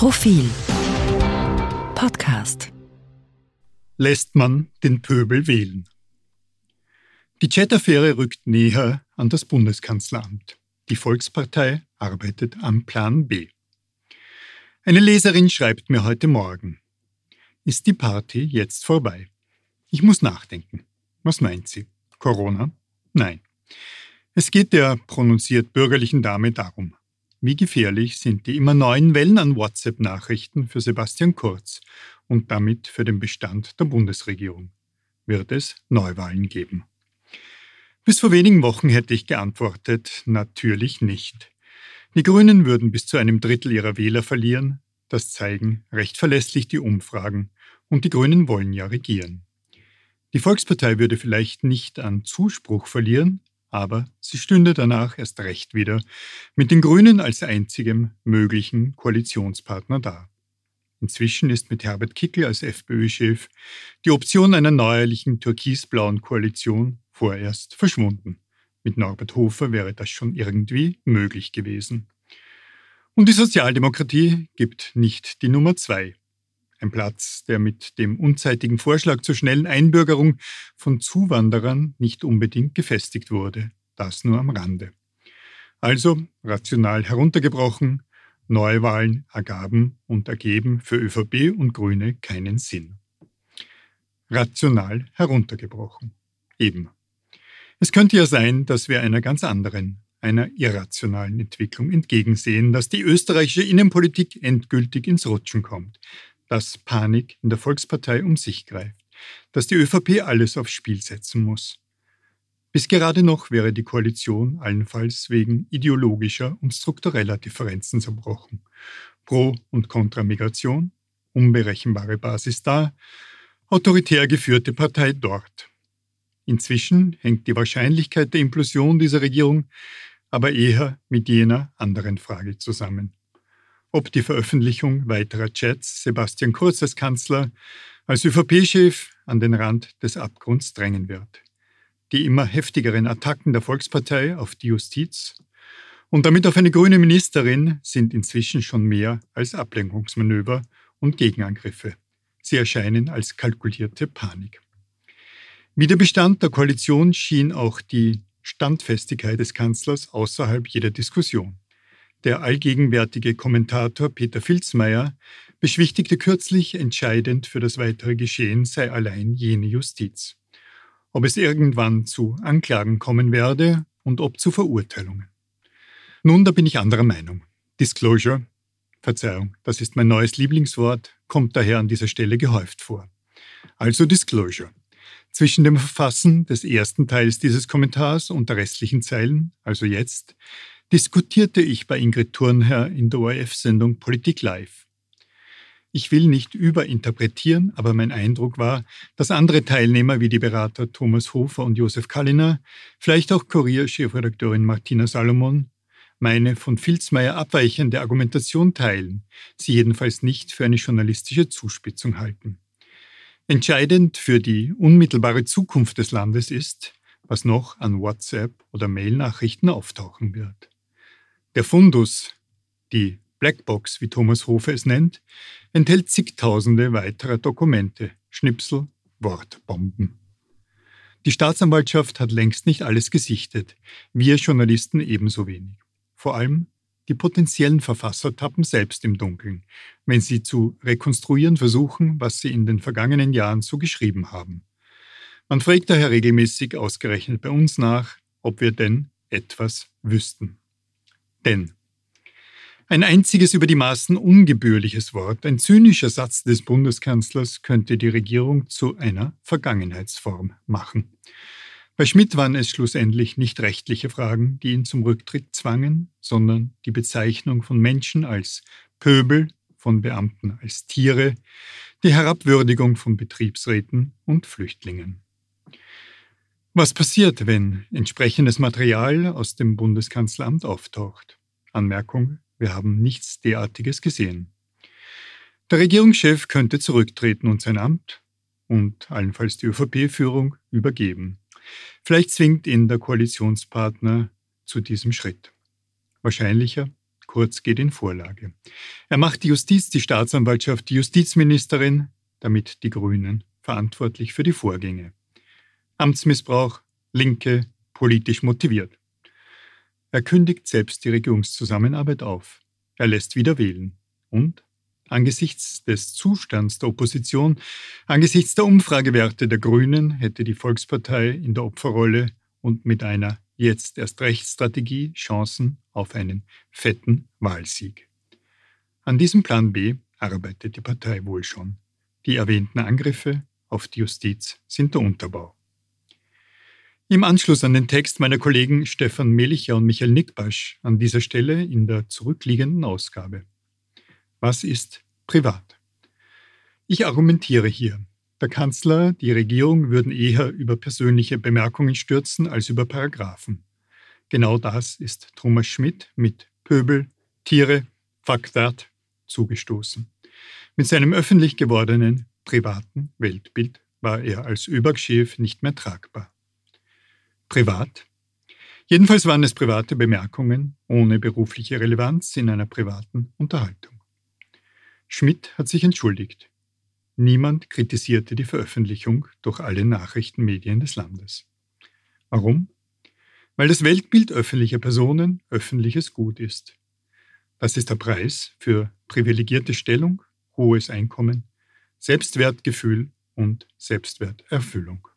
Profil Podcast Lässt man den Pöbel wählen? Die Chat-Affäre rückt näher an das Bundeskanzleramt. Die Volkspartei arbeitet am Plan B. Eine Leserin schreibt mir heute Morgen, ist die Party jetzt vorbei? Ich muss nachdenken. Was meint sie? Corona? Nein. Es geht der prononziert bürgerlichen Dame darum, wie gefährlich sind die immer neuen Wellen an WhatsApp-Nachrichten für Sebastian Kurz und damit für den Bestand der Bundesregierung? Wird es Neuwahlen geben? Bis vor wenigen Wochen hätte ich geantwortet, natürlich nicht. Die Grünen würden bis zu einem Drittel ihrer Wähler verlieren, das zeigen recht verlässlich die Umfragen, und die Grünen wollen ja regieren. Die Volkspartei würde vielleicht nicht an Zuspruch verlieren, aber sie stünde danach erst recht wieder mit den Grünen als einzigem möglichen Koalitionspartner da. Inzwischen ist mit Herbert Kickel als FPÖ-Chef die Option einer neuerlichen türkisblauen Koalition vorerst verschwunden. Mit Norbert Hofer wäre das schon irgendwie möglich gewesen. Und die Sozialdemokratie gibt nicht die Nummer zwei. Ein Platz, der mit dem unzeitigen Vorschlag zur schnellen Einbürgerung von Zuwanderern nicht unbedingt gefestigt wurde. Das nur am Rande. Also, rational heruntergebrochen, Neuwahlen ergaben und ergeben für ÖVP und Grüne keinen Sinn. Rational heruntergebrochen. Eben. Es könnte ja sein, dass wir einer ganz anderen, einer irrationalen Entwicklung entgegensehen, dass die österreichische Innenpolitik endgültig ins Rutschen kommt, dass Panik in der Volkspartei um sich greift, dass die ÖVP alles aufs Spiel setzen muss. Bis gerade noch wäre die Koalition allenfalls wegen ideologischer und struktureller Differenzen zerbrochen. Pro- und Kontra-Migration, unberechenbare Basis da, autoritär geführte Partei dort. Inzwischen hängt die Wahrscheinlichkeit der Implosion dieser Regierung aber eher mit jener anderen Frage zusammen ob die Veröffentlichung weiterer Chats Sebastian Kurz als Kanzler als ÖVP-Chef an den Rand des Abgrunds drängen wird. Die immer heftigeren Attacken der Volkspartei auf die Justiz und damit auf eine grüne Ministerin sind inzwischen schon mehr als Ablenkungsmanöver und Gegenangriffe. Sie erscheinen als kalkulierte Panik. Wie der Bestand der Koalition schien auch die Standfestigkeit des Kanzlers außerhalb jeder Diskussion. Der allgegenwärtige Kommentator Peter Filzmeier beschwichtigte kürzlich, entscheidend für das weitere Geschehen sei allein jene Justiz. Ob es irgendwann zu Anklagen kommen werde und ob zu Verurteilungen. Nun, da bin ich anderer Meinung. Disclosure, Verzeihung, das ist mein neues Lieblingswort, kommt daher an dieser Stelle gehäuft vor. Also Disclosure. Zwischen dem Verfassen des ersten Teils dieses Kommentars und der restlichen Zeilen, also jetzt, diskutierte ich bei Ingrid Thurnherr in der ORF-Sendung Politik Live. Ich will nicht überinterpretieren, aber mein Eindruck war, dass andere Teilnehmer wie die Berater Thomas Hofer und Josef Kalliner, vielleicht auch Kurier-Chefredakteurin Martina Salomon, meine von Filzmeier abweichende Argumentation teilen, sie jedenfalls nicht für eine journalistische Zuspitzung halten. Entscheidend für die unmittelbare Zukunft des Landes ist, was noch an WhatsApp oder Mail-Nachrichten auftauchen wird. Der Fundus, die Blackbox, wie Thomas Hofer es nennt, enthält zigtausende weiterer Dokumente, Schnipsel, Wortbomben. Die Staatsanwaltschaft hat längst nicht alles gesichtet, wir Journalisten ebenso wenig. Vor allem die potenziellen Verfasser tappen selbst im Dunkeln, wenn sie zu rekonstruieren versuchen, was sie in den vergangenen Jahren so geschrieben haben. Man fragt daher regelmäßig ausgerechnet bei uns nach, ob wir denn etwas wüssten. Denn ein einziges über die Maßen ungebührliches Wort, ein zynischer Satz des Bundeskanzlers könnte die Regierung zu einer Vergangenheitsform machen. Bei Schmidt waren es schlussendlich nicht rechtliche Fragen, die ihn zum Rücktritt zwangen, sondern die Bezeichnung von Menschen als Pöbel, von Beamten als Tiere, die Herabwürdigung von Betriebsräten und Flüchtlingen. Was passiert, wenn entsprechendes Material aus dem Bundeskanzleramt auftaucht? Anmerkung, wir haben nichts derartiges gesehen. Der Regierungschef könnte zurücktreten und sein Amt und allenfalls die ÖVP-Führung übergeben. Vielleicht zwingt ihn der Koalitionspartner zu diesem Schritt. Wahrscheinlicher, Kurz geht in Vorlage. Er macht die Justiz, die Staatsanwaltschaft, die Justizministerin, damit die Grünen, verantwortlich für die Vorgänge. Amtsmissbrauch, Linke, politisch motiviert. Er kündigt selbst die Regierungszusammenarbeit auf. Er lässt wieder wählen. Und angesichts des Zustands der Opposition, angesichts der Umfragewerte der Grünen hätte die Volkspartei in der Opferrolle und mit einer jetzt erst Rechtsstrategie Chancen auf einen fetten Wahlsieg. An diesem Plan B arbeitet die Partei wohl schon. Die erwähnten Angriffe auf die Justiz sind der Unterbau. Im Anschluss an den Text meiner Kollegen Stefan Melicher und Michael Nickbasch an dieser Stelle in der zurückliegenden Ausgabe. Was ist privat? Ich argumentiere hier. Der Kanzler, die Regierung würden eher über persönliche Bemerkungen stürzen als über Paragraphen. Genau das ist Thomas Schmidt mit Pöbel, Tiere, Fuck that zugestoßen. Mit seinem öffentlich gewordenen privaten Weltbild war er als ÖBAG-Chef nicht mehr tragbar privat. Jedenfalls waren es private Bemerkungen ohne berufliche Relevanz in einer privaten Unterhaltung. Schmidt hat sich entschuldigt. Niemand kritisierte die Veröffentlichung durch alle Nachrichtenmedien des Landes. Warum? Weil das Weltbild öffentlicher Personen öffentliches Gut ist. Das ist der Preis für privilegierte Stellung, hohes Einkommen, Selbstwertgefühl und Selbstwerterfüllung.